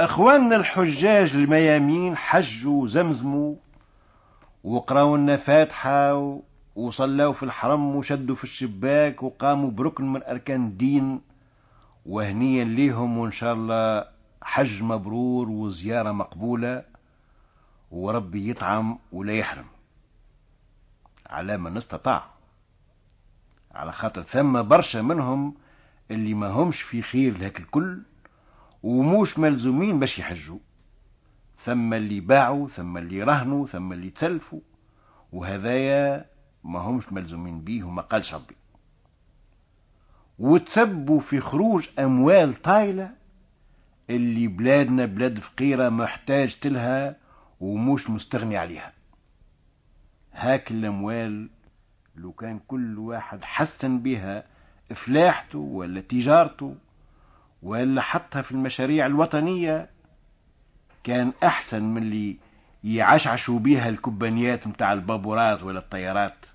أخواننا الحجاج الميامين حجوا زمزموا وقرأوا لنا فاتحة وصلوا في الحرم وشدوا في الشباك وقاموا بركن من أركان الدين وهنيا ليهم وإن شاء الله حج مبرور وزيارة مقبولة وربي يطعم ولا يحرم على من استطاع على خاطر ثم برشا منهم اللي ما همش في خير لهك الكل. وموش ملزومين باش يحجوا. ثم اللي باعوا ثم اللي رهنوا ثم اللي تسلفوا وهذايا ما همش ملزومين بيه وما قالش ربي. وتسبوا في خروج أموال طايلة اللي بلادنا بلاد فقيرة محتاج تلها ومش مستغني عليها. هاك الأموال لو كان كل واحد حسن بها فلاحته ولا تجارته ولا حطها في المشاريع الوطنية كان أحسن من اللي يعشعشوا بيها الكبانيات متاع البابورات ولا الطيارات.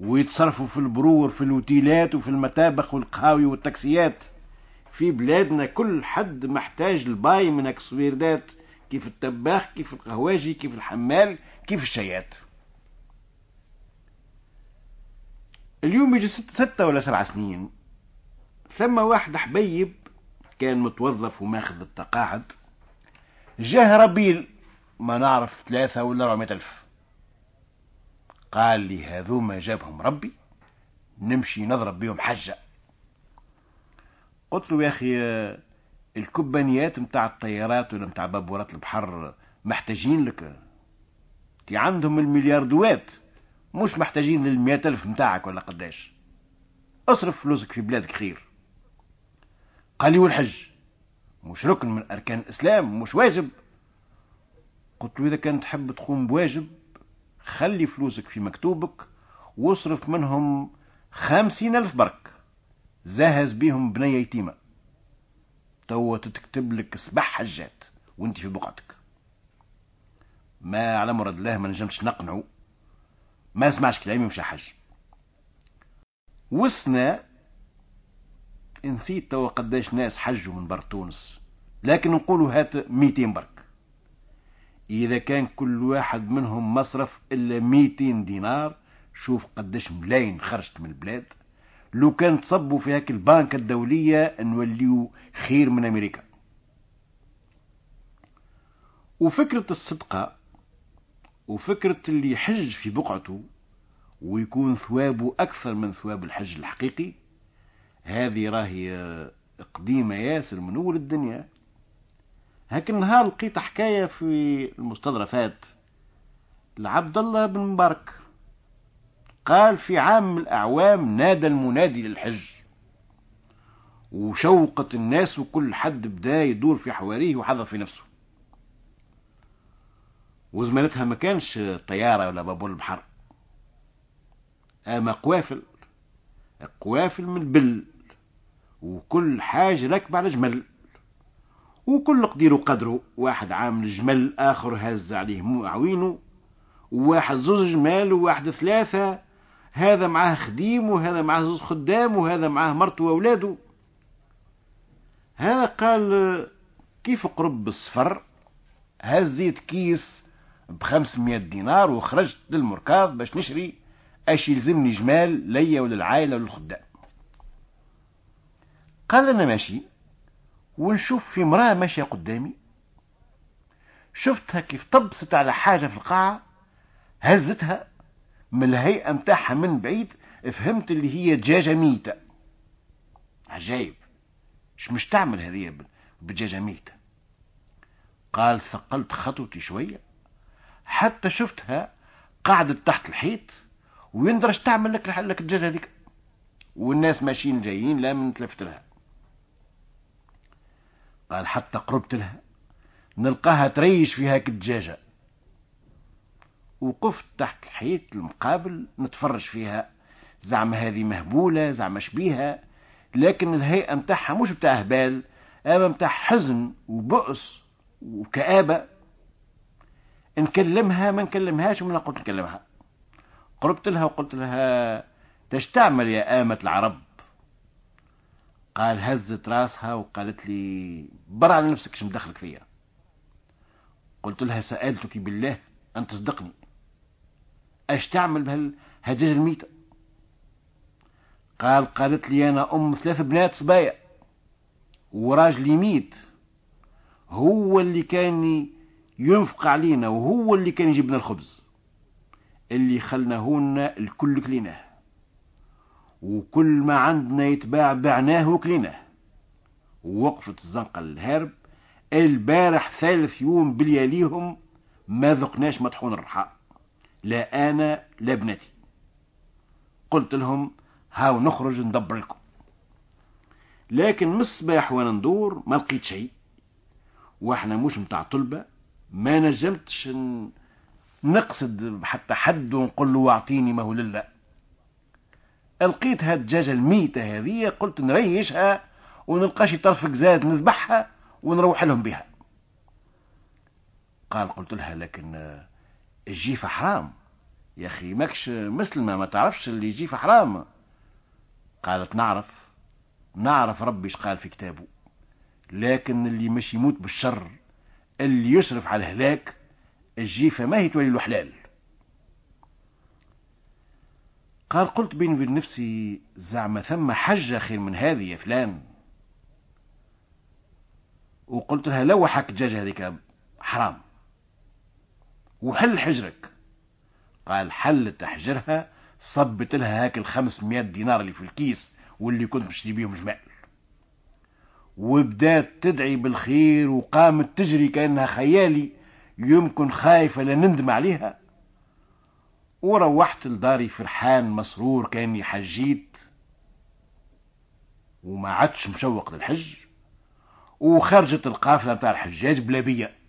ويتصرفوا في البرور في الوتيلات وفي المطابخ والقهاوي والتاكسيات. في بلادنا كل حد محتاج الباي من السويردات كيف الطباخ كيف القهواجي كيف الحمال كيف الشيات اليوم يجي ست ستة ولا سبع سنين. ثم واحد حبيب كان متوظف وماخذ التقاعد جاه ربيل ما نعرف ثلاثة ولا أربعمائة ألف. قال لي هذوما جابهم ربي نمشي نضرب بهم حجة. قلت له يا أخي الكبانيات متاع الطيارات ولا متاع بابورات البحر محتاجين لك؟ تي عندهم الملياردوات مش محتاجين للمئة ألف متاعك ولا قداش. اصرف فلوسك في بلادك خير. قال لي والحج. مش ركن من أركان الإسلام مش واجب. قلت له إذا كان تحب تقوم بواجب خلي فلوسك في مكتوبك واصرف منهم خمسين ألف برك. زاهز بيهم بنية يتيمة. توا تكتب لك سبع حجات وانت في بقعتك. ما على مراد الله ما نجمش نقنعه. ما سمعش كلامي مش حج وسنا نسيت توا قداش ناس حجوا من بر تونس. لكن نقولوا هات 200 برك. إذا كان كل واحد منهم مصرف إلا 200 دينار شوف قداش ملايين خرجت من البلاد. لو كان تصبوا في هاك البنك الدولية نوليو خير من أمريكا. وفكرة الصدقة وفكرة اللي يحج في بقعته ويكون ثوابه أكثر من ثواب الحج الحقيقي هذه راهي قديمة ياسر من أول الدنيا. هاك النهار لقيت حكاية في المستدرفات لعبد الله بن مبارك. قال في عام من الأعوام نادى المنادي للحج. وشوقت الناس وكل حد بدا يدور في حواريه وحضر في نفسه. وزمانتها ما كانش طيارة ولا بابور البحر أما قوافل قوافل من البل. وكل حاجة راكبة على جمل. وكل قدير وقدره واحد عامل جمل آخر هز عليه عوينه وواحد زوج جمال وواحد ثلاثة. هذا معاه خديم وهذا معاه زوج خدام وهذا معاه مرته وأولاده. هذا قال كيف قرب الصفر هزيت كيس بخمسمية دينار وخرجت للمركاض باش نشري. اش يلزمني جمال ليا وللعائلة وللخدام. قال أنا ماشي ونشوف في امرأة ماشية قدامي شفتها كيف طبست على حاجة في القاعة هزتها من الهيئة متاعها من بعيد فهمت اللي هي دجاجة ميتة عجايب إيش مش تعمل هذه بدجاجة ميتة قال ثقلت خطوتي شوية حتى شفتها قعدت تحت الحيط ويندرش تعمل لك لك الدجاجة هذيك؟ والناس ماشيين جايين لا من تلفت لها. قال حتى قربت لها. نلقاها تريش في هاك الدجاجة وقفت تحت الحيط المقابل نتفرج فيها. زعما هذه مهبولة زعما شبيها لكن الهيئة متاعها مش بتاع هبال أما متاع حزن وبؤس وكآبة. نكلمها ما نكلمهاش ومن قلت نكلمها. قربت لها وقلت لها تشتعمل يا آمة العرب؟ قال هزت راسها وقالت لي بر على نفسك شو مدخلك فيا. قلت لها سألتك بالله أن تصدقني. أش تعمل بهالهجاج الميتة؟ قال قالت لي أنا أم ثلاث بنات صبايا وراجلي ميت. هو اللي كان ينفق علينا وهو اللي كان يجيب لنا الخبز. اللي خلناهن الكل كليناه. وكل ما عندنا يتباع بعناه وكليناه. ووقفت الزنقة الهرب البارح ثالث يوم بلياليهم ما ذقناش مطحون الرحاء لا أنا لا ابنتي قلت لهم هاو نخرج ندبر لكم. لكن مصباح وأنا ندور ما لقيت شيء. وإحنا مش متاع طلبة ما نجمتش نقصد حتى حد ونقول له أعطيني ما هو لله. لقيت هاد الدجاجة الميتة هذه قلت نريشها ونلقاش طرف زاد نذبحها ونروح لهم بها. قال قلت لها لكن الجيفة حرام. يا أخي ماكش مسلمة ما تعرفش اللي يجيفة حرام. قالت نعرف. نعرف ربي إيش قال في كتابه. لكن اللي مش يموت بالشر اللي يشرف على الهلاك الجيفة ما هي تولي له حلال قال قلت بيني وبين نفسي زعم ثم حجة خير من هذه يا فلان. وقلت لها لوحك الدجاجة هذيك حرام. وحل حجرك. قال حلت حجرها صبت لها هاك الخمسمائة دينار اللي في الكيس واللي كنت بشتري بيهم جمال. وبدات تدعي بالخير وقامت تجري كأنها خيالي يمكن خايفة لنندم عليها. وروحت لداري فرحان مسرور كاني حجيت وما عادش مشوق للحج وخرجت القافلة متاع الحجاج بلا بيا.